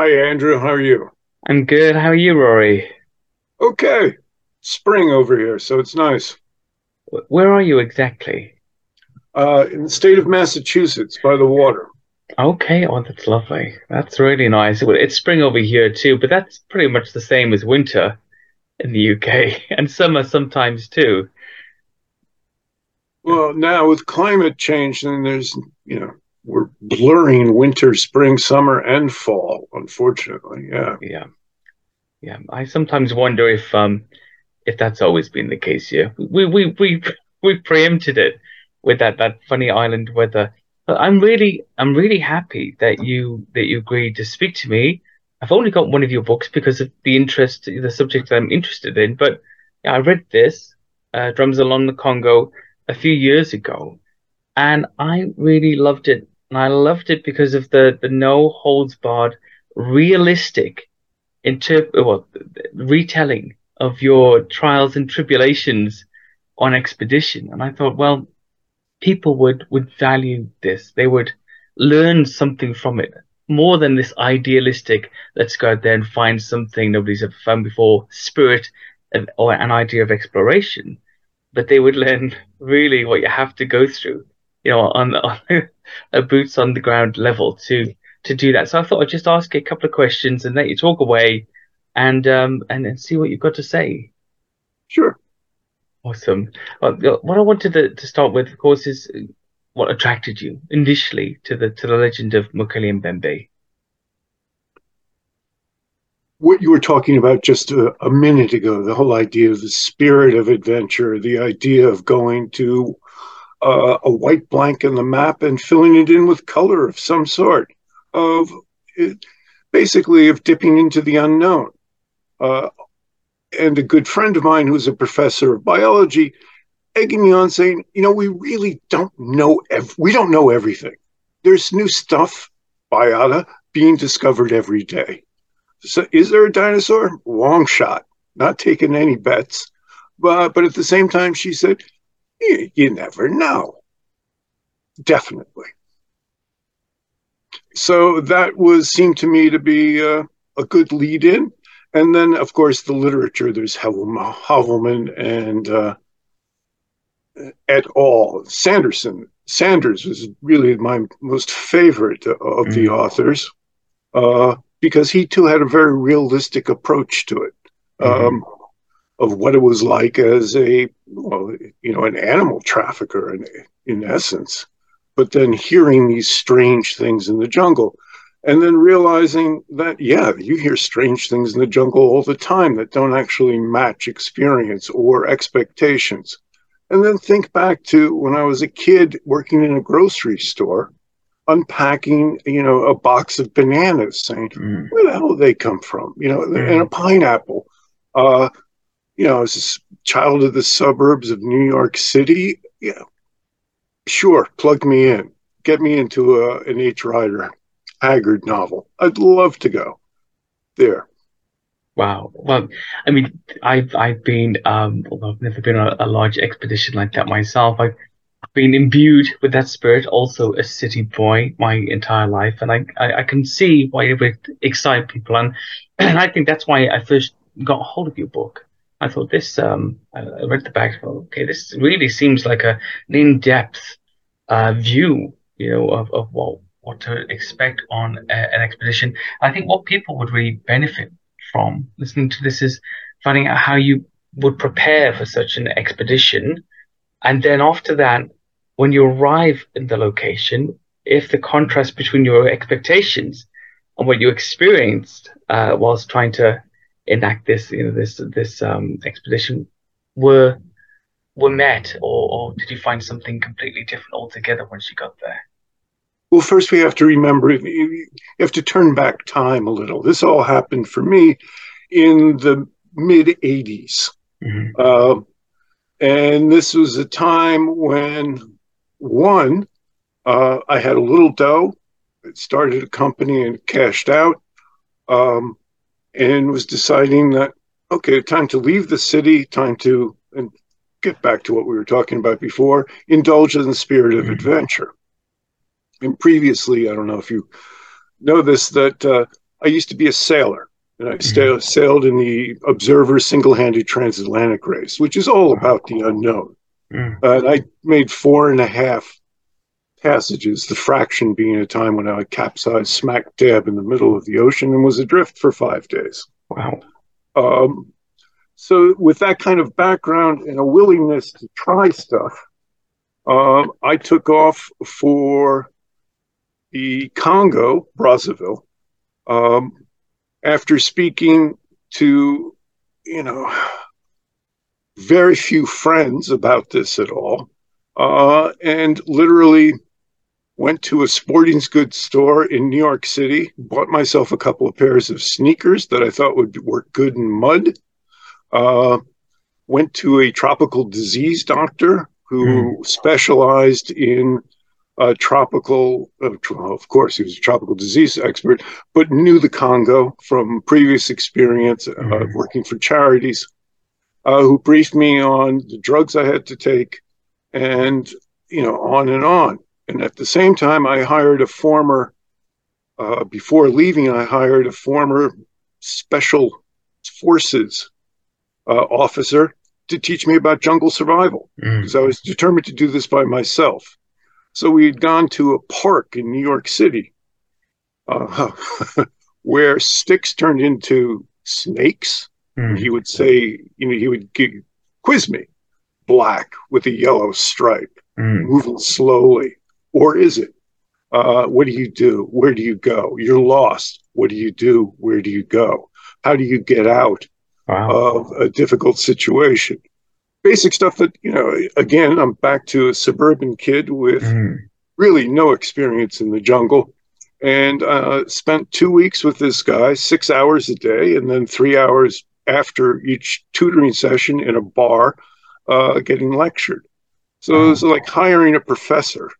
Hi, Andrew. How are you? I'm good. How are you, Rory? Okay. Spring over here, so it's nice. Where are you exactly? Uh, in the state of Massachusetts, by the water. Okay, oh, that's lovely. That's really nice. Well, It's spring over here too, but that's pretty much the same as winter in the UK and summer sometimes too. Well, now with climate change, then there's, you know, we're blurring winter, spring, summer, and fall, unfortunately. Yeah. Yeah, yeah. I sometimes wonder if um if that's always been the case Yeah, We we we we preempted it with that that funny island weather. But I'm really I'm really happy that you that you agreed to speak to me. I've only got one of your books because of the interest, the subject that I'm interested in. But yeah, I read this, uh, Drums Along the Congo, a few years ago, and I really loved it. And I loved it because of the the no holds barred, realistic interp well, retelling of your trials and tribulations on expedition. And I thought, well, people would would value this. They would learn something from it more than this idealistic, let's go out there and find something nobody's ever found before, spirit or an idea of exploration. But they would learn really what you have to go through, you know, on, on a boots on the ground level to to do that. So I thought I'd just ask you a couple of questions and let you talk away and um and, and see what you've got to say. Sure. Awesome. Uh, what I wanted to, to start with, of course, is what attracted you initially to the to the legend of Mokele Mbembe. What you were talking about just a, a minute ago, the whole idea of the spirit of adventure, the idea of going to uh, a white blank in the map and filling it in with color of some sort, of it, basically of dipping into the unknown. Uh, and a good friend of mine who's a professor of biology egging me on saying, you know, we really don't know ev- we don't know everything. There's new stuff, biota, being discovered every day. So is there a dinosaur? Long shot. Not taking any bets. But but at the same time, she said, you, you never know. Definitely. So that was seemed to me to be uh, a good lead in. And then, of course, the literature. There's Havel- Havelman and uh, et al. Sanderson. Sanders was really my most favorite of the Mm, authors uh, because he too had a very realistic approach to it hmm um, of what it was like as a well, you know an animal trafficker in, in essence, but then hearing these strange things in the jungle. And then realizing that, yeah, you hear strange things in the jungle all the time that don't actually match experience or expectations and then think back to when I was a kid working in a grocery store, unpacking, you know, a box of bananas, saying, mm, where the hell did they come from? You know, and a mm. pineapple. Uh, you know, as a child of the suburbs of New York City, yeah, sure, plug me in. Get me into a, an H. Rider Haggard novel. I'd love to go there. Wow. Well, I mean, I've I've been um, although I've never been on a, a large expedition like that myself. I've been imbued with that spirit. Also, a city boy my entire life, and I I, I can see why it would excite people, and and I think that's why I first got hold of your book. I thought this um I, read the back. thought, Okay, this really seems like a an in-depth uh view, you know, of of what what to expect on a, an expedition. I think what people would really benefit from listening to this is finding out how you would prepare for such an expedition and then after that, when you arrive in the location, if the contrast between your expectations and what you experienced uh, whilst trying to enact this, you know, this this um, expedition were were met, or, or did you find something completely different altogether once you got there? Well, first we have to remember you have to turn back time a little. This all happened for me in the mid 80s. hmm Uh, and this was a time when, one, uh, I had a little dough, started a company and cashed out, um, and was deciding that, okay, time to leave the city, time to and get back to what we were talking about before, indulge in the spirit of hmm adventure. And previously, I don't know if you know this, that uh, I used to be a sailor, and I mm-hmm. sailed in the Observer single handed transatlantic race, which is all about the unknown. Uh, and I made four and a half passages, the fraction being a time when I capsized smack dab in the middle of the ocean and was adrift for five days. Wow. Um, so, with that kind of background and a willingness to try stuff, um, I took off for the Congo, Brazzaville, um, after speaking to, you know, very few friends about this at all, uh, and literally went to a sporting goods store in New York City, bought myself a couple of pairs of sneakers that I thought would work good in mud. Uh, went to a tropical disease doctor who mm. specialized in uh, tropical, uh, of course, he was a tropical disease expert, but knew the Congo from previous experience mm. working for charities, uh, who briefed me on the drugs I had to take and, you know, on and on. And at the same time, I hired a former, uh, before leaving, I hired a former special forces uh, officer to teach me about jungle survival because mm. I was determined to do this by myself. So we had gone to a park in New York City uh, where sticks turned into snakes. Mm. He would say, you know, he would quiz me black with a yellow stripe, mm. moving slowly. Or is it? Uh, what do you do? Where do you go? You're lost. What do you do? Where do you go? How do you get out wow. of a difficult situation? Basic stuff that, you know, again, I'm back to a suburban kid with mm. really no experience in the jungle and uh, spent two weeks with this guy, six hours a day, and then three hours after each tutoring session in a bar uh, getting lectured. So it was like hiring a professor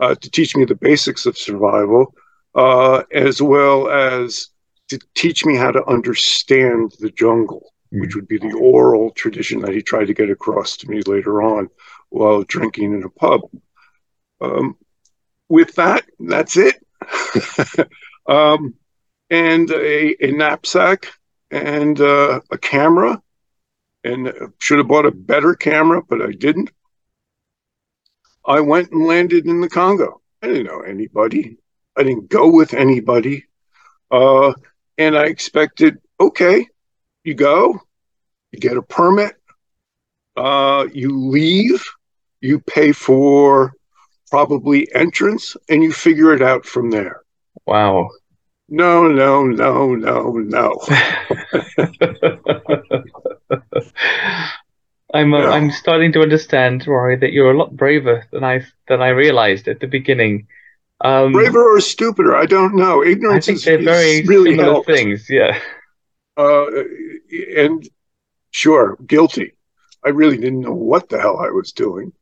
uh, to teach me the basics of survival, uh, as well as to teach me how to understand the jungle, mm. which would be the oral tradition that he tried to get across to me later on while drinking in a pub. Um, with that, that's it. um, and a, a, knapsack and uh, a camera. And should have bought a better camera, but I didn't. I went and landed in the Congo. I didn't know anybody. I didn't go with anybody. Uh, and I expected, okay, you go, you get a permit, uh, you leave, you pay for probably entrance, and you figure it out from there. Wow. No, no, no, no, no. I'm uh, yeah. I'm starting to understand, Rory, that you're a lot braver than I than I realized at the beginning. Um, braver or stupider, I don't know. Ignorance I think they're very really similar helped. things. Yeah. Uh, and sure, guilty. I really didn't know what the hell I was doing,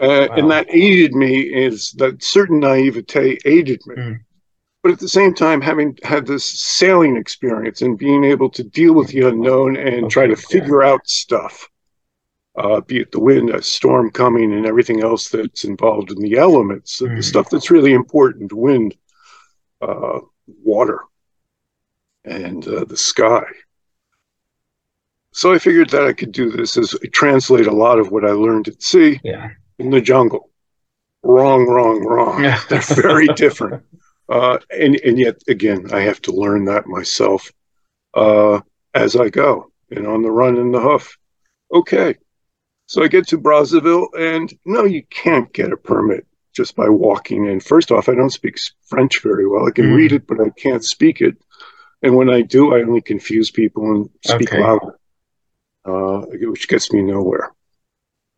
uh, wow. and that aided me. Is that certain naivete aided me? Mm. But at the same time, having had this sailing experience and being able to deal with the unknown and okay, try to figure yeah. out stuff, uh, be it the wind, a storm coming, and everything else that's involved in the elements, mm-hmm. the stuff that's really important wind, uh, water, and uh, the sky. So I figured that I could do this as translate a lot of what I learned at sea yeah. in the jungle. Wrong, wrong, wrong. They're very different. Uh, and, and yet, again, I have to learn that myself uh, as I go and on the run in the hoof. Okay, so I get to Brazzaville, and no, you can't get a permit just by walking in. First off, I don't speak French very well. I can mm. read it, but I can't speak it. And when I do, I only confuse people and speak okay. louder, uh, which gets me nowhere.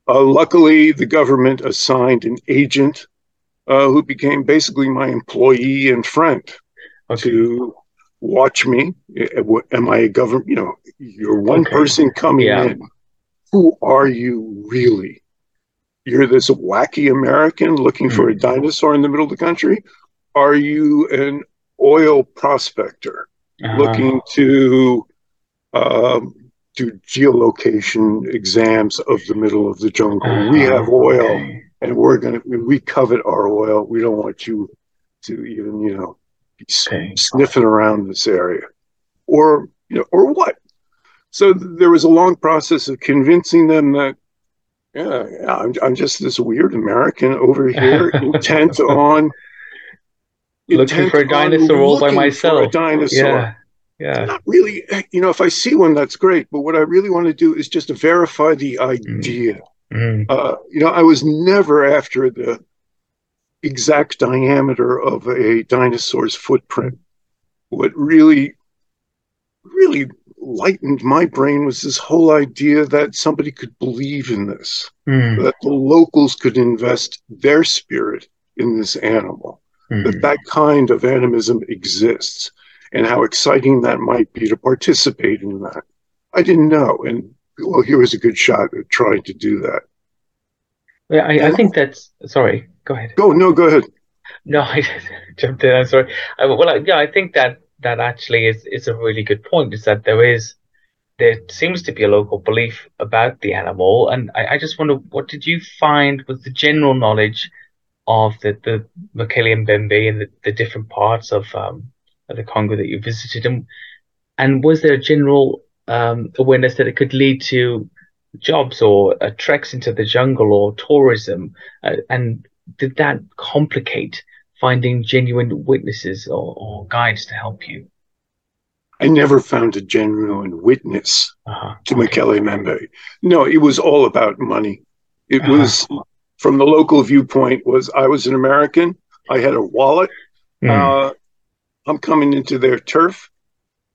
Uh, luckily, the government assigned an agent uh, who became basically my employee and friend okay. to watch me. Am I a government? You know, you're one okay. person coming yeah. in who are you really? You're this wacky American looking mm-hmm. for a hmm. dinosaur in the middle of the country? Are you an oil prospector uh-huh. looking to um, do geolocation exams of the middle of the jungle? Uh-huh. We have oil okay. and we're going to, we covet our oil. We don't want you to even, you know, be okay. sniffing around this area, or you know, or what? So there was a long process of convincing them that, yeah, I'm, I'm just this weird American over here, intent on looking for a dinosaur all by myself. a dinosaur. Yeah. Yeah. Not really, you know, if I see one, that's great. But what I really want to do is just to verify the idea. Mm. Uh, you know, I was never after the exact diameter of a dinosaur's footprint. What really, really lightened my brain was this whole idea that somebody could believe in this, mm. that the locals could invest their spirit in this animal, mm. that that kind of animism exists, and how exciting that might be to participate in that. I didn't know, and well, here was a good shot at trying to do that. Yeah, I, I think that's sorry. Go ahead. Go no, go ahead. No, I jumped in. I'm sorry. I, well, I, yeah, I think that that actually is is a really good point. Is that there is there seems to be a local belief about the animal, and I, I just wonder what did you find was the general knowledge of the the Mokele Mbembe and the, the different parts of um of the Congo that you visited, and and was there a general um, awareness that it could lead to jobs or uh, treks into the jungle or tourism, uh, and did that complicate finding genuine witnesses or, or guides to help you? I never found a genuine witness uh-huh. to okay. Mokele Mbembe. No, it was all about money. It uh-huh. was from the local viewpoint was I was an American. I had a wallet. Mm. Uh, I'm coming into their turf,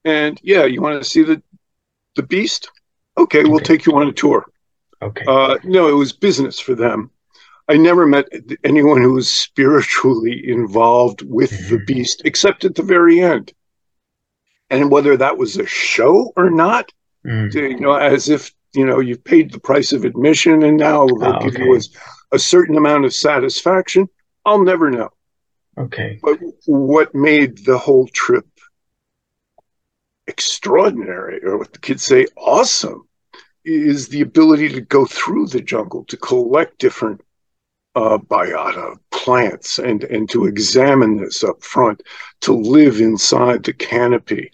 and yeah, you want to see the the beast? Okay, okay. we'll take you on a tour. Okay. Uh, no, it was business for them. I never met anyone who was spiritually involved with mm-hmm. the beast, except at the very end. And whether that was a show or not, mm. you know, as if you know you've paid the price of admission and now they'll oh, give okay. you a certain amount of satisfaction. I'll never know. Okay. But what made the whole trip extraordinary, or what the kids say, awesome, is the ability to go through the jungle to collect different uh, biota plants and and to examine this up front, to live inside the canopy,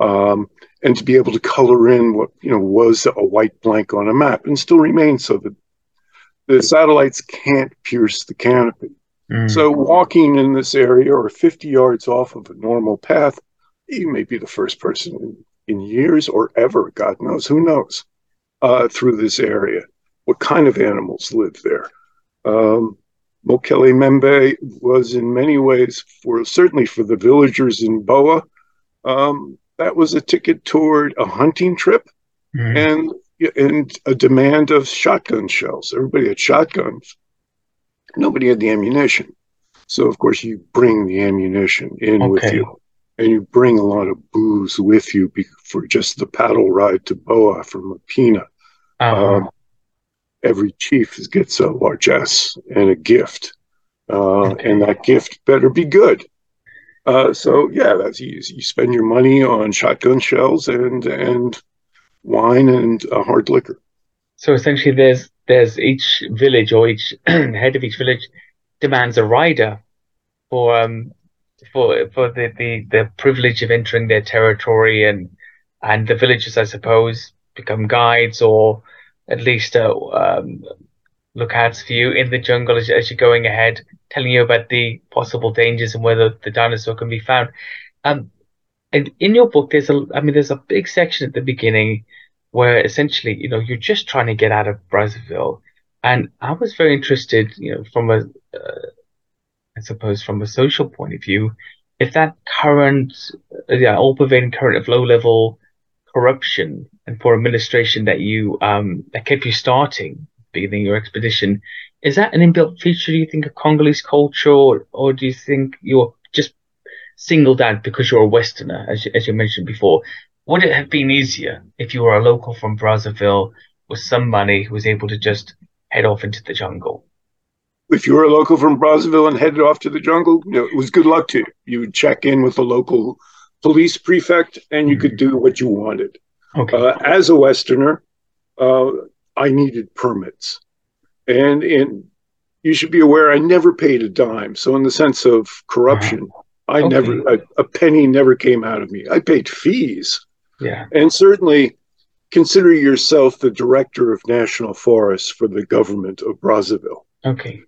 um, and to be able to color in what you know was a white blank on a map and still remains so that the satellites can't pierce the canopy. Mm. So walking in this area or 50 yards off of a normal path, you may be the first person in, in years or ever, God knows, who knows, uh, through this area. What kind of animals live there? Um, Mokele Mbembe was in many ways, for certainly for the villagers in Boha, um, that was a ticket toward a hunting trip mm. and and a demand of shotgun shells. Everybody had shotguns. Nobody had the ammunition. So of course you bring the ammunition in okay. with you, and you bring a lot of booze with you for just the paddle ride to Boha from Mapina. Uh-huh. Um, every chief gets a largesse and a gift, uh, and that gift better be good. Uh, so yeah, that's you, you spend your money on shotgun shells and and wine and uh, hard liquor. So essentially, there's there's each village or each head of each village demands a rider for um for for the, the the privilege of entering their territory and and the villagers, I suppose, become guides or at least uh, um, lookouts for you in the jungle as, as, you're going ahead, telling you about the possible dangers and whether the dinosaur can be found. Um, and in your book, there's a, I mean, there's a big section at the beginning where essentially, you know, you're just trying to get out of Brazzaville. And I was very interested, you know, from a, uh, I suppose, from a social point of view, if that current, uh, yeah, all pervading current of low level corruption and poor administration that you, um, that kept you starting, beginning your expedition, is that an inbuilt feature, do you think, of Congolese culture, or, or do you think you're just singled out because you're a Westerner, as you, as you mentioned before? would it have been easier if you were a local from Brazzaville with some money who was able to just head off into the jungle? If you were a local from Brazzaville and headed off to the jungle, you know, it was good luck to you. You would check in with the local police prefect and you mm-hmm. could do what you wanted. Okay. Uh, as a Westerner, uh, I needed permits. And in you should be aware I never paid a dime. So in the sense of corruption, I Okay. never, a, a penny never came out of me. I paid fees. Yeah. And certainly consider yourself the director of national forests for the government of Brazzaville. Okay.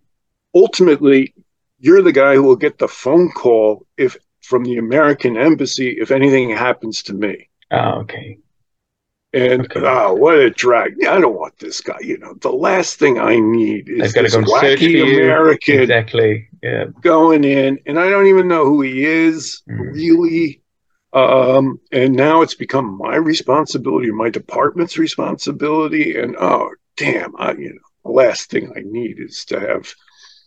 Ultimately, you're the guy who will get the phone call if from the American embassy if anything happens to me. Ah, okay. And Okay. oh, what a drag! I don't want this guy. You know, the last thing I need is They've got to this go and search for wacky. American Exactly. Yeah. going in, and I don't even know who he is Mm. really. Um, and now it's become my responsibility, my department's responsibility, and oh damn, I you know the last thing I need is to have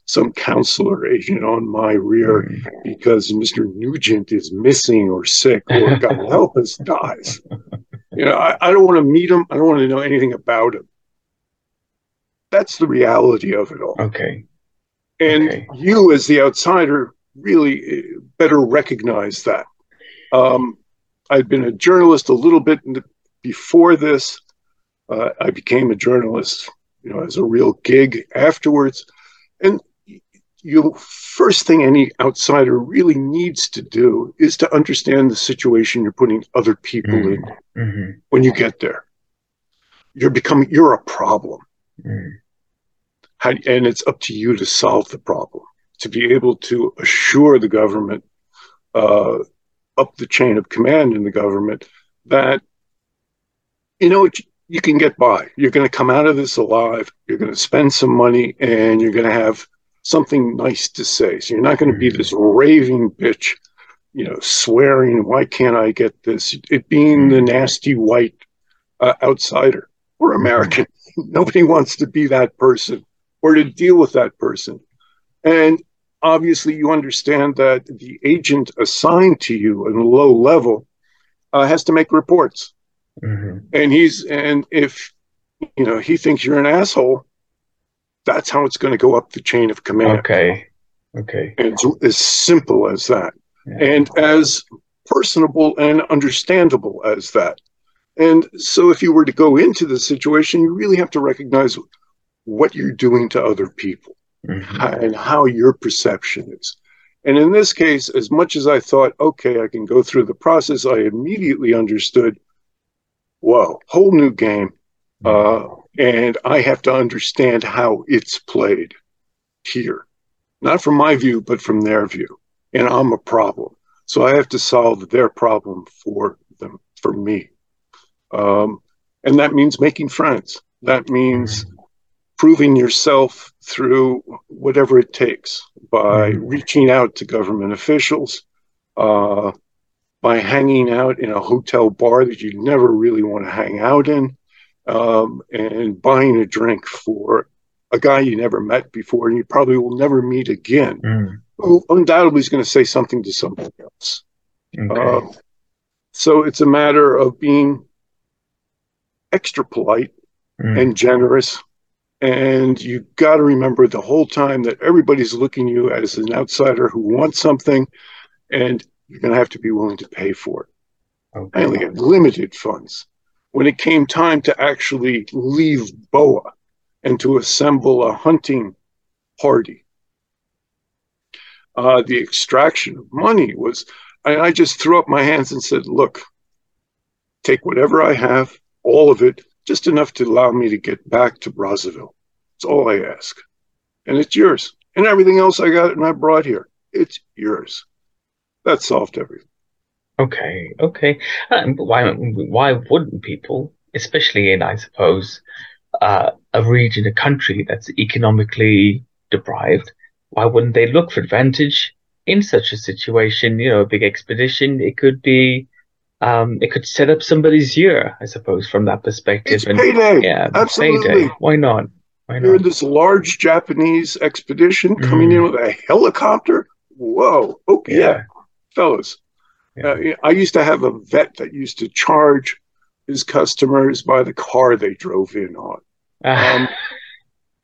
some counselor agent on my rear because Mr. Nugent is missing or sick or God help us dies. You know, I, I don't want to meet him. I don't want to know anything about him. That's the reality of it all. Okay. And Okay. you, as the outsider, really uh, better recognize that. Um, I'd been a journalist a little bit in the, before this. Uh, I became a journalist, you know, as a real gig afterwards. And you first thing any outsider really needs to do is to understand the situation you're putting other people Mm. in hmm when you get there. You're becoming you're a problem. Mm. How, and it's up to you to solve the problem, to be able to assure the government, uh, up the chain of command in the government, that, you know, you can get by. You're going to come out of this alive. You're going to spend some money and you're going to have something nice to say. So you're not going to be this raving bitch, you know, swearing, why can't I get this? It being the nasty white uh, outsider or American. Nobody wants to be that person or to deal with that person. And obviously, you understand that the agent assigned to you at a low level uh, has to make reports. hmm And he's, and if, you know, he thinks you're an asshole, that's how it's going to go up the chain of command. Okay. Okay. And it's as simple as that Yeah. and as personable and understandable as that. And so, if you were to go into the situation, you really have to recognize what you're doing to other people Mhm. and how your perception is. And in this case, as much as I thought, okay, I can go through the process, I immediately understood, whoa, whole new game. Uh, and I have to understand how it's played here, not from my view, but from their view. And I'm a problem. So I have to solve their problem for them, for me. Um, and that means making friends. That means proving yourself through whatever it takes by Mhm. reaching out to government officials, uh, by hanging out in a hotel bar that you never really want to hang out in, um, and buying a drink for a guy you never met before and you probably will never meet again, Mm. who undoubtedly is going to say something to somebody else. Okay. Um, so it's a matter of being extra polite Mm. and generous. And you got to remember the whole time that everybody's looking at you as an outsider who wants something, and you're going to have to be willing to pay for it. I Okay. only have limited funds. When it came time to actually leave Boha and to assemble a hunting party, uh, the extraction of money was, I, I just threw up my hands and said, look, take whatever I have, all of it, just enough to allow me to get back to Brazzaville. That's all I ask. And it's yours. And everything else I got and I brought here, it's yours. That solved everything. Okay, okay. Um, why why wouldn't people, especially in, I suppose, uh, a region, a country that's economically deprived, why wouldn't they look for advantage in such a situation? You know, a big expedition, it could be, um, it could set up somebody's year, I suppose, from that perspective. It's And payday. yeah, Absolutely. payday. Why not? Why not? You're not? this large Japanese expedition coming in with a helicopter. Whoa. Okay. Yeah, fellas. Yeah. Uh, I used to have a vet that used to charge his customers by the car they drove in on. Um,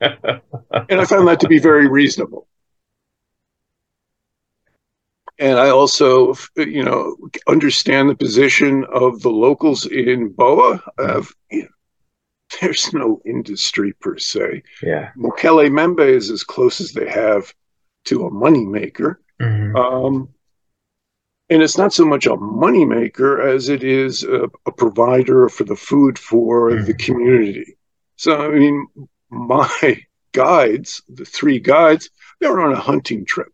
and I found that to be very reasonable. And I also, you know, understand the position of the locals in Boha. Of you know, there's no industry per se. yeah. Mokele Mbembe is as close as they have to a moneymaker. Mhm. Um, and it's not so much a moneymaker as it is a, a provider for the food for mm. the community. So, I mean, my guides, the three guides, they were on a hunting trip.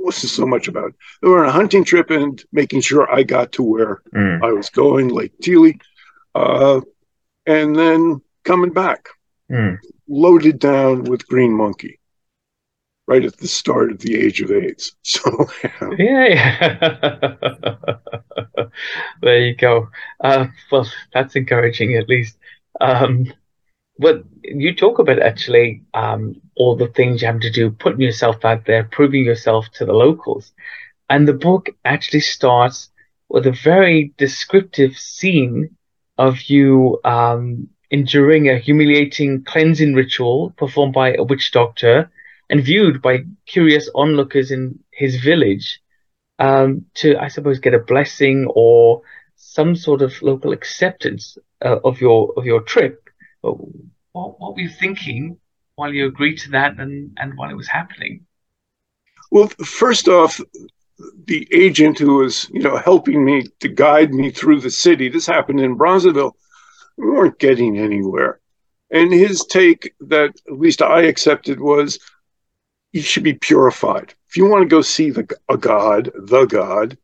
It wasn't so much about they were on a hunting trip and making sure I got to where mm. I was going, Lake Tele, uh, and then coming back, mm. loaded down with green monkey right at the start of the age of AIDS. So yeah, there you go. Uh, well, that's encouraging at least. Um, but you talk about actually um, all the things you have to do, putting yourself out there, proving yourself to the locals, and the book actually starts with a very descriptive scene of you um, enduring a humiliating cleansing ritual performed by a witch doctor and viewed by curious onlookers in his village um, to, I suppose, get a blessing or some sort of local acceptance uh, of your of your trip. But what, what were you thinking while you agreed to that and, and while it was happening? Well, first off, the agent who was, you know, helping me to guide me through the city. This happened in Brazzaville. We weren't getting anywhere. And his take that at least I accepted was you should be purified. If you want to go see the a god, the god,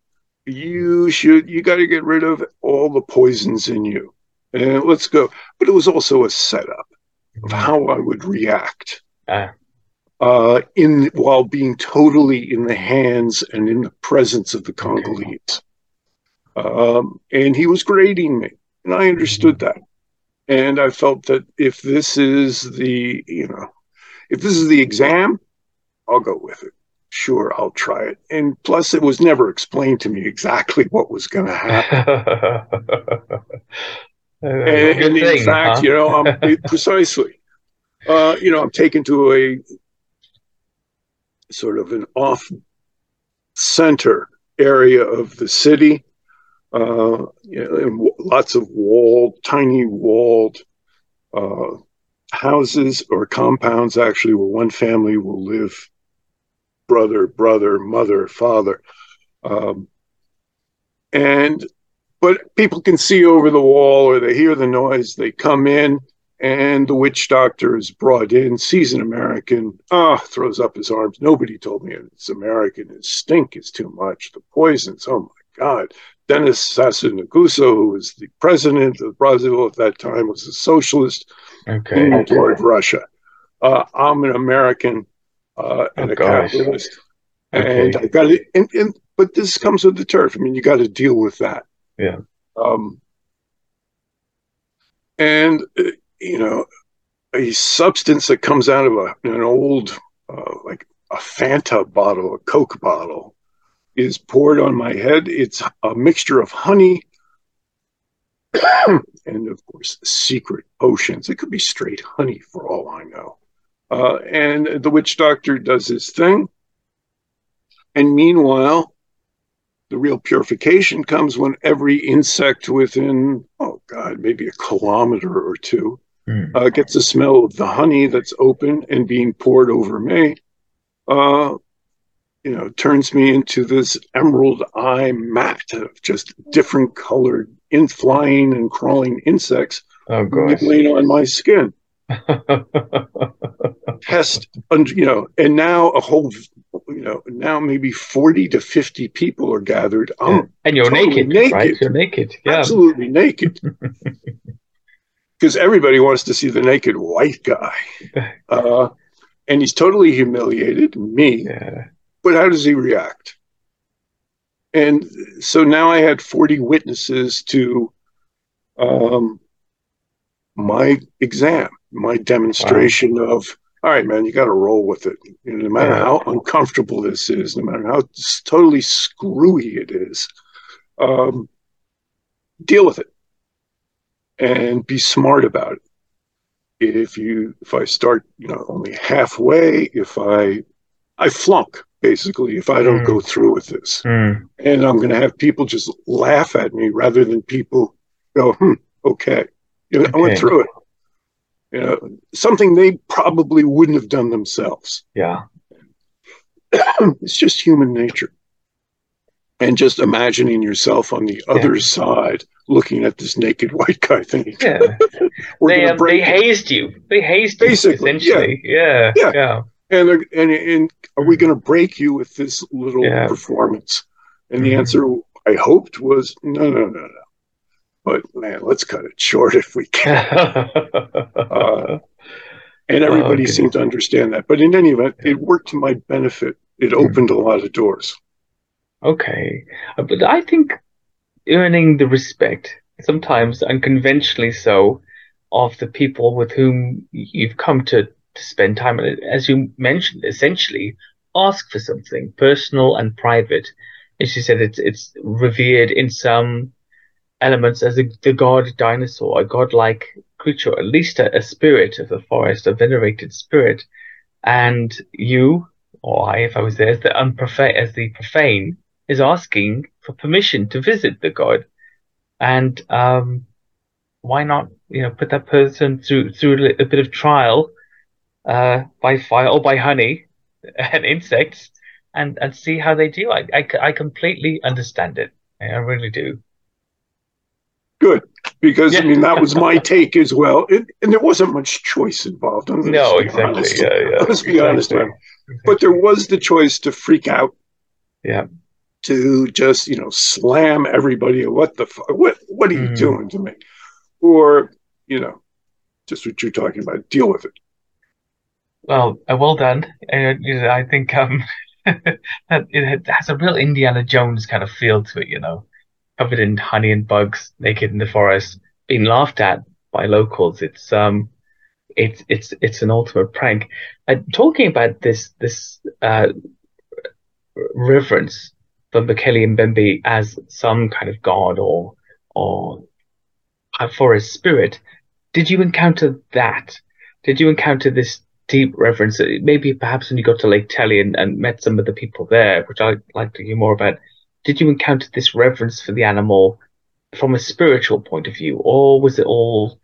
you should you got to get rid of all the poisons in you. And let's go. But it was also a setup of how I would react. Uh. Uh, in while being totally in the hands and in the presence of the Congolese. Um, and he was grading me, and I understood mm-hmm. that. And I felt that if this is the, you know, if this is the exam, I'll go with it. Sure, I'll try it. And plus, it was never explained to me exactly what was going to happen. and, and in fact, huh? you know, I'm, precisely, uh, you know, I'm taken to a sort of an off center area of the city. Uh, you know, lots of walled, tiny walled uh, houses or compounds, actually, where one family will live brother, brother, mother, father. Um, and but people can see over the wall or they hear the noise. They come in, and the witch doctor is brought in, sees an American, ah, throws up his arms. Nobody told me it's American. His stink is too much. The poisons, oh my God. Denis Sassou Nguesso, who was the president of Brazil at that time, was a socialist okay. toward Russia. Uh, I'm an American uh, and oh, a gosh. capitalist. Okay. And I got it. And, and, but this comes with the turf. I mean, you got to deal with that. Yeah. Um, and uh, you know, a substance that comes out of a, an old, uh, like a Fanta bottle, a Coke bottle, is poured on my head. It's a mixture of honey and, of course, secret potions. It could be straight honey for all I know. Uh, and the witch doctor does his thing. And meanwhile, the real purification comes when every insect within, oh God, maybe a kilometer or two mm. uh, gets a smell of the honey that's open and being poured over me. Uh, you know, turns me into this emerald eye mat of just different colored in flying and crawling insects oh, on my skin. test, you know, and now a whole, you know, now maybe 40 to 50 people are gathered. And you're totally naked, naked, right? You're naked. Yeah. Absolutely naked. Because everybody wants to see the naked white guy. Uh, and he's totally humiliated, me. Yeah. But how does he react? And so now I had 40 witnesses to um, my exam my demonstration wow. of all right, man, you got to roll with it. You know, no matter yeah. how uncomfortable this is, no matter how totally screwy it is, um, deal with it and be smart about it. If you, if I start, you know, only halfway, if I, I flunk basically if I don't mm. go through with this, mm. and I'm going to have people just laugh at me rather than people go, hmm, okay, you know, okay. I went through it you know, something they probably wouldn't have done themselves. Yeah. it's just human nature. and just imagining yourself on the other yeah. side looking at this naked white guy thinking, yeah. they, um, they hazed you. They hazed Basically, you, essentially. Yeah. Yeah. yeah. And, and, and are we going to break you with this little yeah. performance? And the mm-hmm. answer I hoped was no, no, no, no. But man, let's cut it short if we can. uh, and everybody oh, seemed to understand that. But in any event, it worked to my benefit. It opened a lot of doors. Okay. Uh, but I think earning the respect, sometimes unconventionally so, of the people with whom you've come to, to spend time. As you mentioned, essentially ask for something personal and private. As you said, it's it's revered in some elements as a, the god dinosaur, a godlike creature, at least a, a spirit of the forest, a venerated spirit. And you, or I, if I was there, as the unprofane, as the profane, is asking for permission to visit the god, and um, why not, you know, put that person through through a bit of trial uh, by fire or by honey and insects, and and see how they do. I I, I completely understand it. I really do. Good, because yeah. I mean that was my take as well, it, and there wasn't much choice involved. No, exactly. Yeah, yeah. Let's be exactly. honest, man. But there was the choice to freak out. Yeah to just you know slam everybody what the fuck what what are you mm. doing to me or you know just what you're talking about deal with it well uh, well done uh, i think um that it has a real indiana jones kind of feel to it you know covered in honey and bugs naked in the forest being laughed at by locals it's um it's it's it's an ultimate prank uh, talking about this this uh reverence for and Mbembe as some kind of god or or for his spirit. Did you encounter that? Did you encounter this deep reverence? Maybe perhaps when you got to Lake Tele and, and met some of the people there, which I'd like to hear more about. Did you encounter this reverence for the animal from a spiritual point of view, or was it all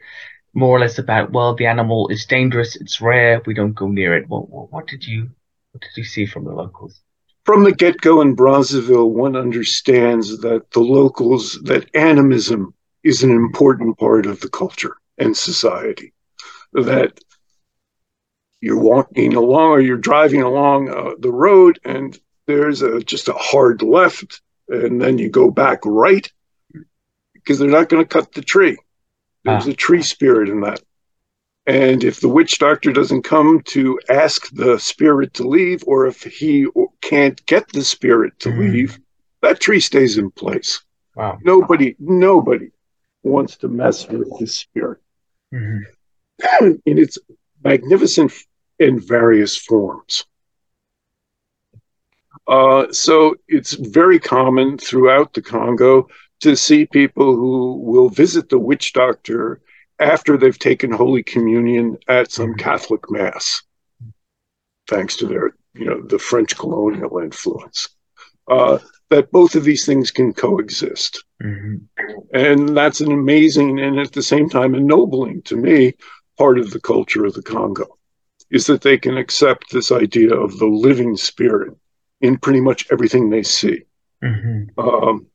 more or less about well, the animal is dangerous, it's rare, we don't go near it? What, what, what did you what did you see from the locals? from the get go in Brazzaville, one understands that the locals, that animism is an important part of the culture and society. That you're walking along or you're driving along uh, the road and there's a, just a hard left, and then you go back right because they're not going to cut the tree. There's ah. a tree spirit in that. And if the witch doctor doesn't come to ask the spirit to leave, or if he can't get the spirit to mm. leave, that tree stays in place. Wow. Nobody, nobody wants to mess with the spirit. Mm-hmm. in its magnificent in various forms. Uh, so it's very common throughout the Congo to see people who will visit the witch doctor after they've taken Holy Communion at some mm-hmm. Catholic Mass, thanks to their, you know, the French colonial influence. Uh, that both of these things can coexist. Mm-hmm. And that's an amazing and at the same time ennobling to me part of the culture of the Congo is that they can accept this idea of the living spirit in pretty much everything they see. Mm-hmm. Um,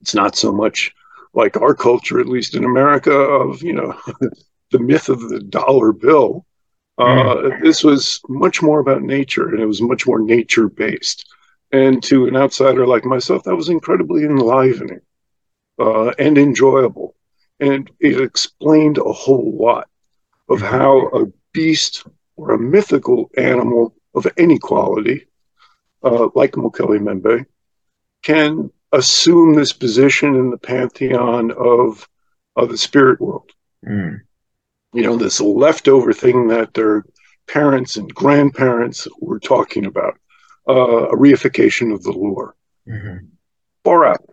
it's not so much like our culture, at least in America, of you know the myth of the dollar bill. Uh, mm. This was much more about nature, and it was much more nature based. And to an outsider like myself, that was incredibly enlivening uh, and enjoyable, and it explained a whole lot of mm-hmm. how a beast or a mythical animal of any quality, uh, like Mokele Mbembe, can assume this position in the pantheon of of the spirit world. Mm. You know, this leftover thing that their parents and grandparents were talking about, uh, a reification of the lore. Mm-hmm. Far out.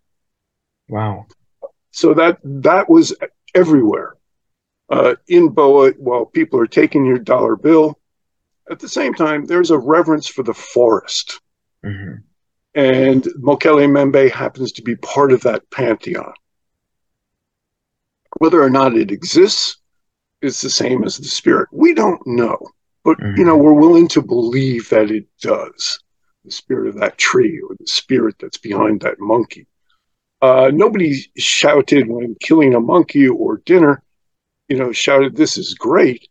Wow. So that that was everywhere. Uh, in Boha, while people are taking your dollar bill, at the same time, there's a reverence for the forest. Mm-hmm. And Mokele Mbembe happens to be part of that pantheon. Whether or not it exists is the same as the spirit. We don't know, but mm-hmm. you know we're willing to believe that it does. the spirit of that tree or the spirit that's behind that monkey. Uh, nobody shouted when killing a monkey or dinner, you know, shouted, This is great.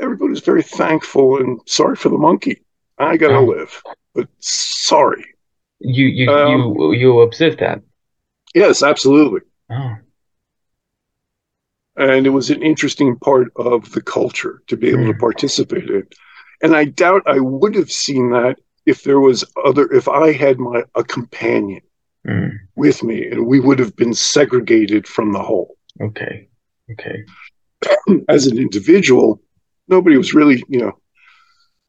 Everybody was very thankful and sorry for the monkey. I got to oh. live, but sorry. You you um, you you observed that? Yes, absolutely. Oh. And it was an interesting part of the culture to be able mm. to participate in. And I doubt I would have seen that if there was other if I had my a companion mm. with me and we would have been segregated from the whole. Okay. Okay. As an individual, nobody was really, you know,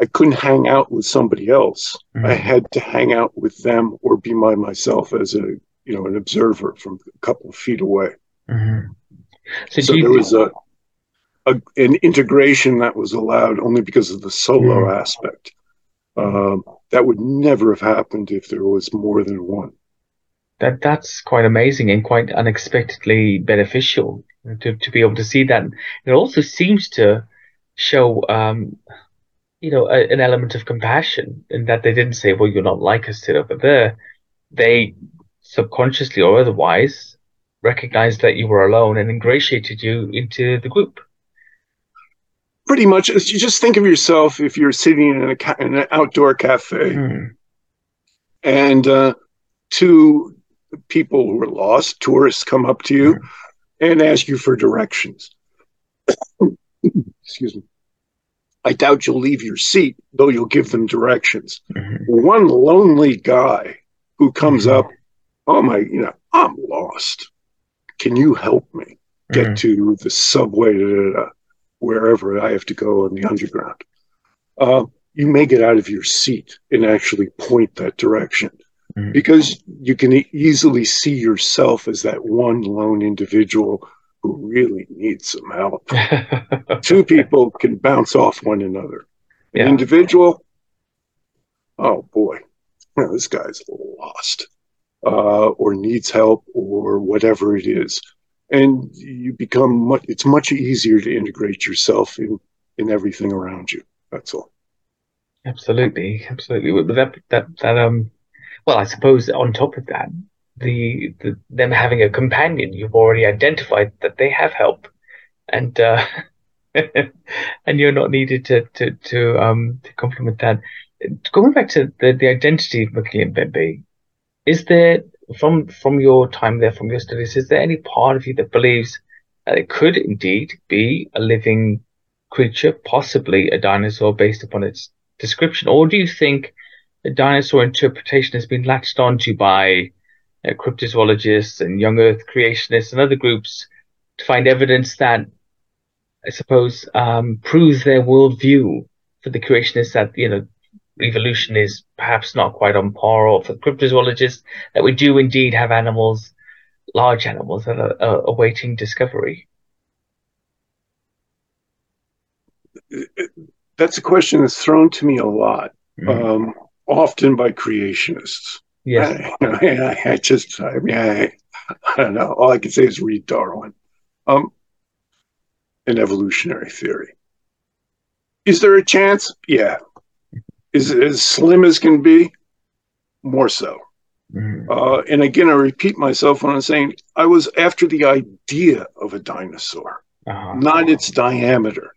I couldn't hang out with somebody else. Mm-hmm. I had to hang out with them or be by myself as a you know an observer from a couple of feet away. Mm-hmm. So, so you, there was a, a, an integration that was allowed only because of the solo mm-hmm. aspect. Um, that would never have happened if there was more than one. That that's quite amazing and quite unexpectedly beneficial to to be able to see that. It also seems to show um, you know, a, an element of compassion in that they didn't say, well, you're not like us, sit over there. They subconsciously or otherwise recognized that you were alone and ingratiated you into the group. Pretty much, you just think of yourself if you're sitting in, a, in an outdoor cafe mm. and uh, two people who are lost, tourists, come up to you mm. and ask you for directions. Excuse me I doubt you'll leave your seat, though you'll give them directions. Mm-hmm. One lonely guy who comes mm-hmm. up, oh my, you know, I'm lost. Can you help me get mm-hmm. to the subway, to wherever I have to go in the underground? Uh, you may get out of your seat and actually point that direction mm-hmm. because you can easily see yourself as that one lone individual who really needs some help. Two people can bounce off one another. Yeah. Individual, oh boy, this guy's lost uh, or needs help or whatever it is. And you become much, it's much easier to integrate yourself in, in everything around you. That's all. Absolutely. Absolutely. That, that, that, um, well, I suppose on top of that, the, the them having a companion, you've already identified that they have help, and uh, and you're not needed to to to um to complement that. Going back to the the identity of Mokele Mbembe, is there from from your time there, from your studies, is there any part of you that believes that it could indeed be a living creature, possibly a dinosaur based upon its description, or do you think the dinosaur interpretation has been latched onto by uh, cryptozoologists and young Earth creationists and other groups to find evidence that, I suppose, um, proves their worldview for the creationists that you know evolution is perhaps not quite on par, or for cryptozoologists that we do indeed have animals, large animals that are, are awaiting discovery. That's a question that's thrown to me a lot, mm-hmm. um, often by creationists. Yeah. I, I, I, just, I mean, I, I don't know. All I can say is read Darwin. Um, an evolutionary theory. Is there a chance? Yeah. Is it as slim as can be? More so. Mm-hmm. Uh, and again, I repeat myself when I'm saying I was after the idea of a dinosaur, uh-huh. not its diameter.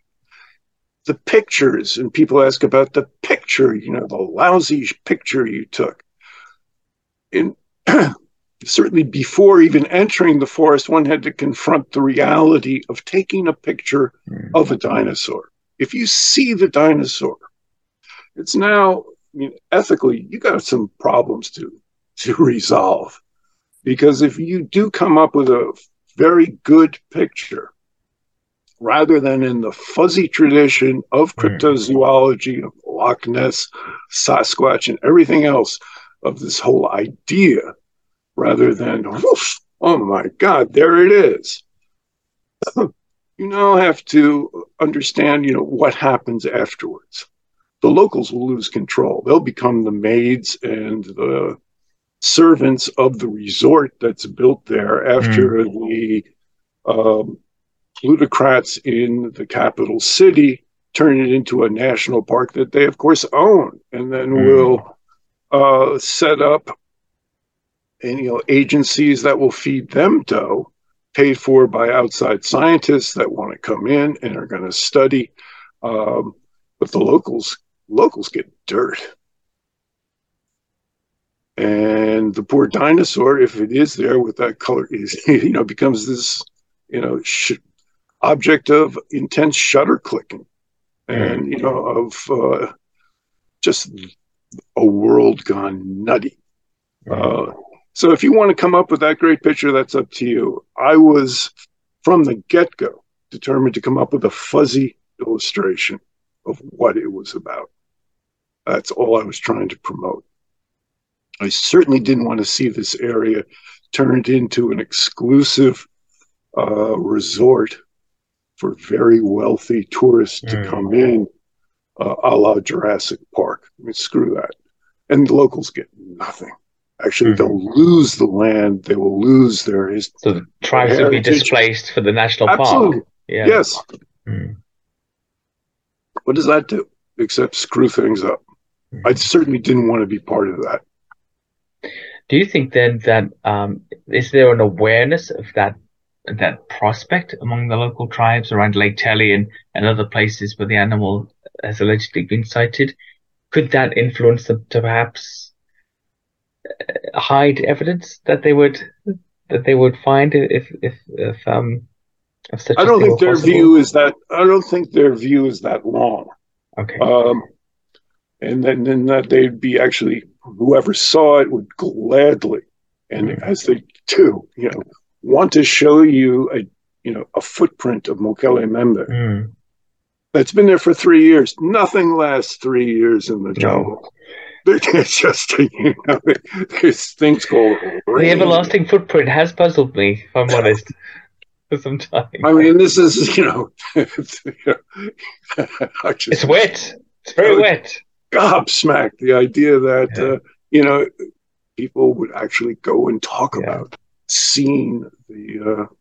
The pictures, and people ask about the picture, you know, the lousy picture you took in certainly before even entering the forest, one had to confront the reality of taking a picture mm. of a dinosaur. If you see the dinosaur, it's now, I mean, ethically, you got some problems to to resolve. Because if you do come up with a very good picture, rather than in the fuzzy tradition of hmm. cryptozoology, of Loch Ness, Sasquatch, and everything else, of this whole idea rather than, oh my God, there it is. you now have to understand, you know, what happens afterwards. The locals will lose control. They'll become the maids and the servants of the resort that's built there after mm. the um, plutocrats in the capital city turn it into a national park that they, of course, own, and then mm. will uh, set up and, you know agencies that will feed them dough, paid for by outside scientists that want to come in and are going to study. Um, but the locals locals get dirt. And the poor dinosaur, if it is there with that color, is you know becomes this you know sh- object of intense shutter clicking, and you know of uh, just a world gone nutty. Uh, so if you want to come up with that great picture, that's up to you. I was from the get go determined to come up with a fuzzy illustration of what it was about. That's all I was trying to promote. I certainly didn't want to see this area turned into an exclusive uh, resort for very wealthy tourists mm. to come in, uh, a la Jurassic Park. I mean, screw that. And the locals get nothing. Actually, mm. they'll lose the land. They will lose their history. So the tribes will be displaced for the national Absolutely. park. Yeah. Yes. Mm. What does that do except screw things up? I mm. certainly didn't want to be part of that. Do you think then that um, is there an awareness of that that prospect among the local tribes around Lake Tele and, and other places where the animal has allegedly been sighted? Could that influence them to perhaps uh, hide evidence that they would that they would find if if if um if such I don't think their possible? view is that I don't think their view is that long. Okay. Um, and then then that they'd be actually whoever saw it would gladly, and mm. as they do, you know, want to show you a you know a footprint of Mokele Mbembe mm. That's been there for three years. Nothing lasts three years in the jungle. No. It's just you know, there's things called the everlasting footprint has puzzled me. If I'm honest. for some time. I mean, this is you know, it's, you know just, it's wet. It's very wet gobsmacked the idea that yeah. uh, you know people would actually go and talk yeah. about seeing the uh,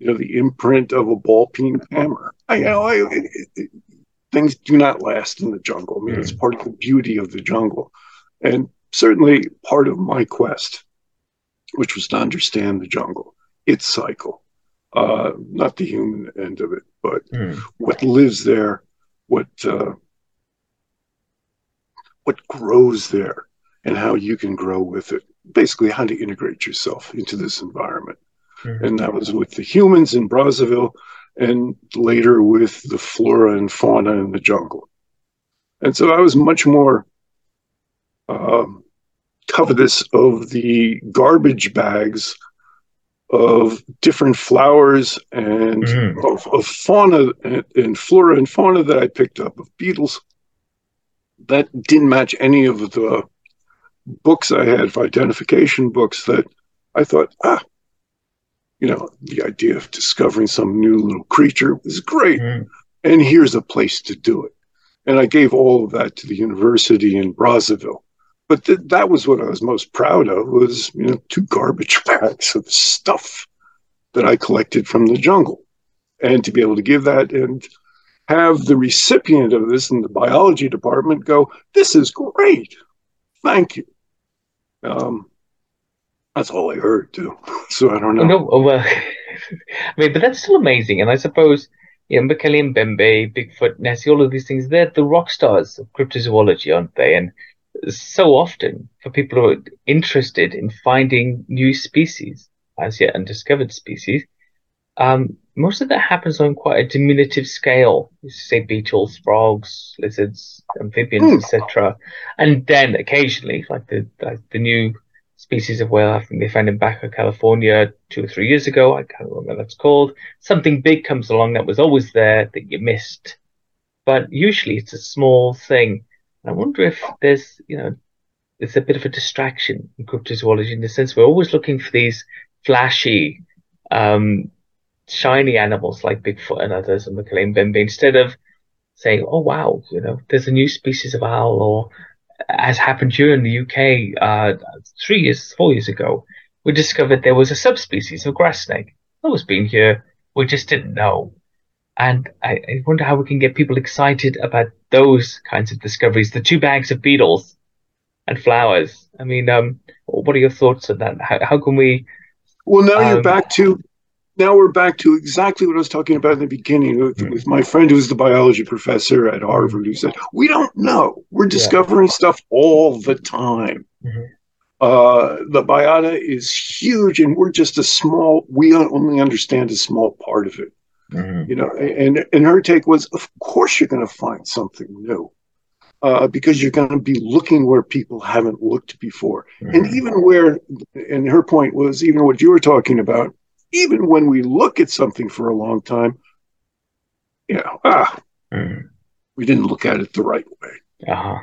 you know the imprint of a ball peen hammer. I you know I, it, it, things do not last in the jungle. I mean, mm. it's part of the beauty of the jungle, and certainly part of my quest, which was to understand the jungle, its cycle, uh, not the human end of it, but mm. what lives there, what uh, what grows there and how you can grow with it. Basically, how to integrate yourself into this environment. Mm-hmm. And that was with the humans in Brazzaville and later with the flora and fauna in the jungle. And so I was much more um, covetous of the garbage bags of different flowers and mm. of, of, fauna and, and, flora and fauna that I picked up, of beetles that didn't match any of the books I had, identification books that I thought, ah, you know, the idea of discovering some new little creature was great. Mm. And here's a place to do it. And I gave all of that to the university in Brazzaville. But th- that was what I was most proud of was, you know, two garbage bags of stuff that I collected from the jungle. And to be able to give that and have the recipient of this in the biology department go, This is great. Thank you. Um, that's all I heard too. So I don't know. No, well, I mean, but that's still amazing. And I suppose, you know, Mokele Mbembe, Bigfoot, Nessie, all of these things, they're the rock stars of cryptozoology, aren't they? And so often for people who are interested in finding new species, as yet undiscovered species, um, most of that happens on quite a diminutive scale. You say beetles, frogs, lizards, amphibians, mm. etc. And then occasionally, like the like the new species of whale, I think they found in Baja California two or three years ago. I can't remember what that's called. Something big comes along that was always there that you missed. But usually it's a small thing. I wonder if there's, you know, it's a bit of a distraction in cryptozoology in the sense we're always looking for these flashy, um, shiny animals like Bigfoot and others and Mokele Mbembe instead of saying, oh, wow, you know, there's a new species of owl or as happened here in the UK uh, three years, four years ago, we discovered there was a subspecies of grass snake that was being here. We just didn't know. And I, I, wonder how we can get people excited about those kinds of discoveries. The two bags of beetles and flowers. I mean, um, what are your thoughts on that? How, how can we? Well, now um, you're back to now we're back to exactly what I was talking about in the beginning with, mm-hmm. with my friend who's the biology professor at Harvard who said, We don't know. We're discovering yeah. stuff all the time. Mm-hmm. Uh, the biota is huge, and we're just a small, we only understand a small part of it. Mm-hmm. You know, and, and her take was, Of course, you're going to find something new. Uh, because you're going to be looking where people haven't looked before. And mm-hmm. even where, and her point was, even what you were talking about, even when we look at something for a long time, you know, ah, mm. we didn't look at it the right way. Uh-huh.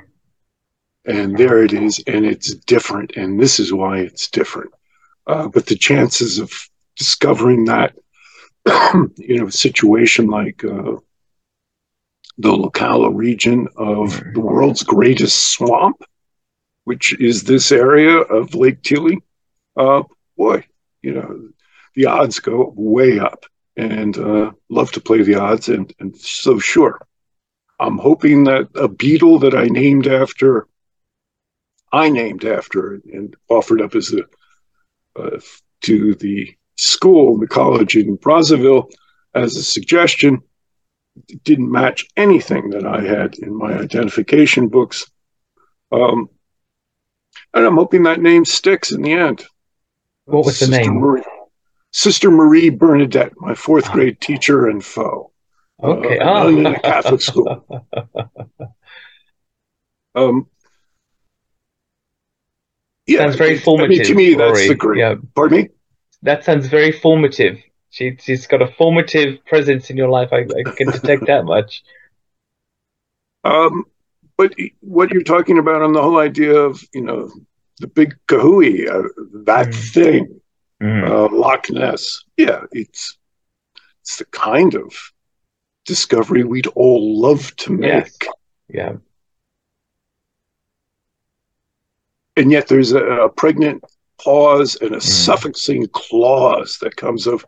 And there it is, and it's different, and this is why it's different. Uh, but the chances of discovering that, you know, situation like uh, the Likouala region of mm. the world's greatest swamp, which is this area of Lake Tele, uh, boy, you know, the odds go way up and uh, love to play the odds. And, and so, sure, I'm hoping that a beetle that I named after, I named after and offered up as a uh, to the school, the college in Brazzaville, as a suggestion, didn't match anything that I had in my identification books. Um, and I'm hoping that name sticks in the end. What was Sister the name? Sister Marie Bernadette, my fourth grade teacher and foe. Okay. Uh, oh. in a Catholic school. Um, yeah, sounds very formative. I mean, to me, that's the great. Yeah. Pardon me. That sounds very formative. She, she's got a formative presence in your life. I, I can detect that much. Um, but what you're talking about on the whole idea of you know the big kahui, uh, that mm. thing, mm. uh, Loch Ness. Yeah, it's it's the kind of discovery we'd all love to make. Yes. Yeah. And yet there's a, a pregnant pause and a mm. suffocating clause that comes of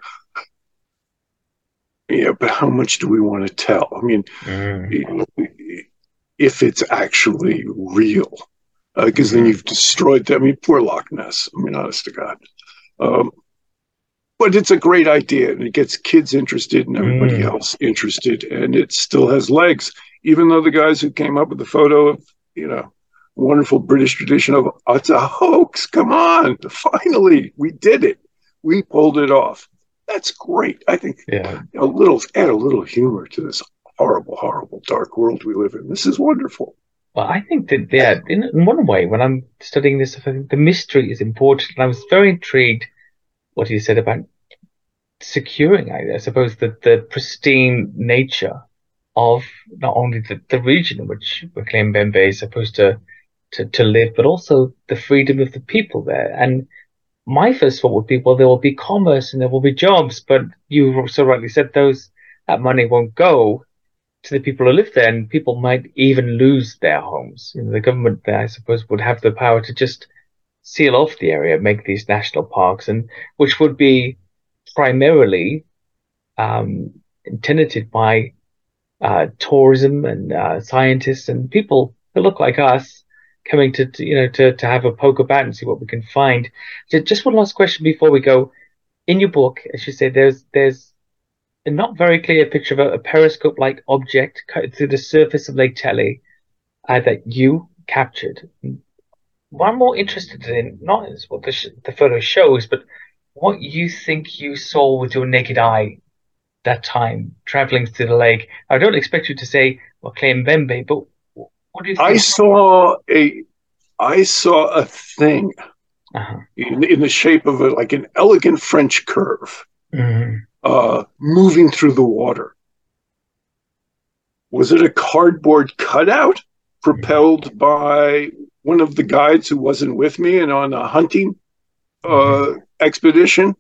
yeah, but how much do we want to tell? I mean, mm. if it's actually real, because uh, then mm. you've destroyed them. I mean, poor Loch Ness. I mean, honest to God. Um, but it's a great idea and it gets kids interested and everybody mm. else interested and it still has legs. Even though the guys who came up with the photo of you know wonderful british tradition of oh, it's a hoax come on finally we did it we pulled it off. That's great. I think yeah. a little add a little humor to this horrible horrible dark world we live in. This is wonderful well, I think that yeah, in, in one way, when I'm studying this, I think the mystery is important. And I was very intrigued what you said about securing, I, I suppose, the, the pristine nature of not only the, the region in which Mokele Mbembe is supposed to, to, to live, but also the freedom of the people there. And my first thought would be, well, there will be commerce and there will be jobs, but you so rightly said those that money won't go to the people who live there, and people might even lose their homes. You know, the government there, I suppose, would have the power to just seal off the area, make these national parks, and which would be primarily um, tenanted by uh, tourism and uh, scientists and people who look like us coming to, to, you know to, to have a poke about and see what we can find. So just one last question before we go. In your book, as you say, there's there's a not very clear picture of a, a periscope-like object cut through the surface of Lake Tele uh, that you captured. What I'm more interested in not is what the, sh- the photo shows, but what you think you saw with your naked eye that time traveling through the lake. I don't expect you to say well, claim Bembe, but what do you think? I saw a, I saw a thing uh-huh. in, in the shape of a, like an elegant French curve. Mm-hmm uh, moving through the water. Was it a cardboard cutout propelled by one of the guides who wasn't with me and on a hunting uh, mm-hmm. expedition?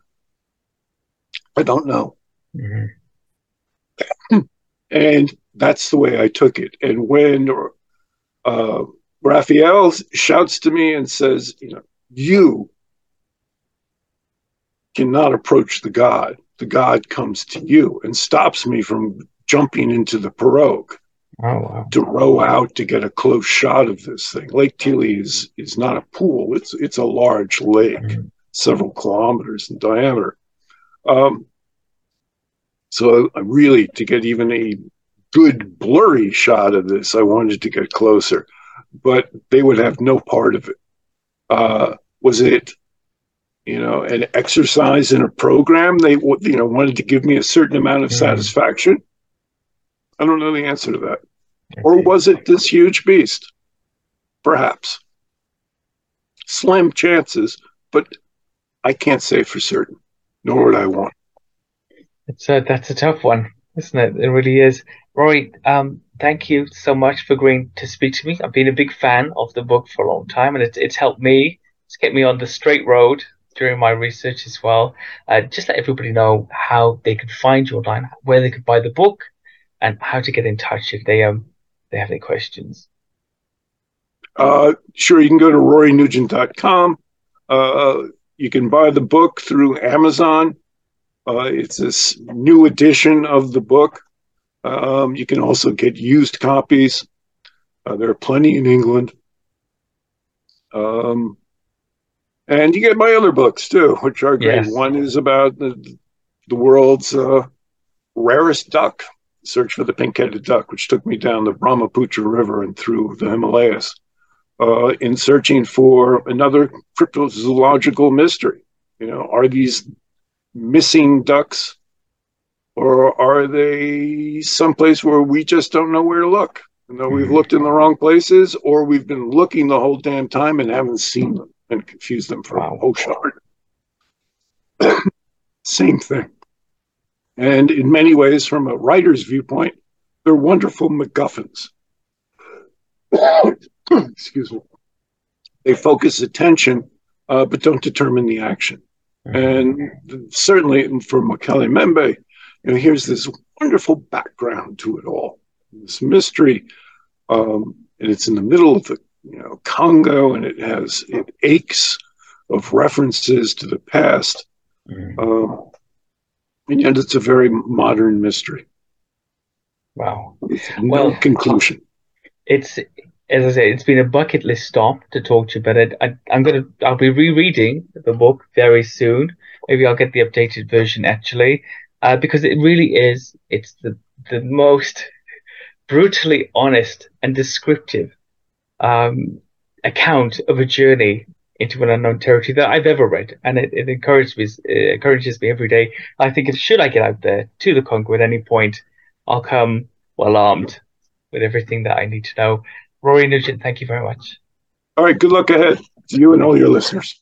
I don't know. Mm-hmm. And that's the way I took it. And when uh, Raphael shouts to me and says, you know, you cannot approach the God the God comes to you and stops me from jumping into the pirogue. oh, wow. to row out to get a close shot of this thing. Lake Tele is is not a pool; it's it's a large lake, mm-hmm. several kilometers in diameter. Um, so I really, to get even a good blurry shot of this, I wanted to get closer, but they would have no part of it. Uh, was it, you know, an exercise in a program? They, you know, wanted to give me a certain amount of mm. satisfaction. I don't know the answer to that. Or was it this huge beast? Perhaps. Slim chances, but I can't say for certain, nor would I want. It's a, that's a tough one, isn't it? It really is. Rory, um, thank you so much for agreeing to speak to me. I've been a big fan of the book for a long time, and it's it's helped me. It's kept me on the straight road during my research as well. Uh, just let everybody know how they can find you online, where they could buy the book, and how to get in touch if they um they have any questions. Uh, sure, you can go to rorynugent.com. Uh, you can buy the book through Amazon. Uh, it's this new edition of the book. Um, you can also get used copies. Uh, there are plenty in England. Um, and you get my other books too, which are great. Yes. One is about the, the world's uh, rarest duck, Search for the Pink-headed Duck, which took me down the Brahmaputra River and through the Himalayas uh, in searching for another cryptozoological mystery. You know, are these missing ducks or are they someplace where we just don't know where to look? You know, we've looked in the wrong places, or we've been looking the whole damn time and haven't seen them and confused them for wow. Oshard. Same thing. And in many ways, from a writer's viewpoint, they're wonderful MacGuffins. Excuse me. They focus attention, uh, but don't determine the action. And certainly for Mokele Mbembe, you know, here's this wonderful background to it all, this mystery, um, and it's in the middle of the you know Congo, and it has it aches of references to the past, mm-hmm. um, and yet it's a very modern mystery. Wow! no well, conclusion. It's as I say, it's been a bucket list stop to talk to you about it. I, am gonna, I'll be rereading the book very soon. Maybe I'll get the updated version actually, uh, because it really is. It's the the most brutally honest and descriptive um, account of a journey into an unknown territory that I've ever read, and it, it encourages me. It encourages me every day. I think if should I get out there to the Congo at any point, I'll come well armed with everything that I need to know. Rory Nugent, thank you very much. All right, good luck ahead to you and all your listeners.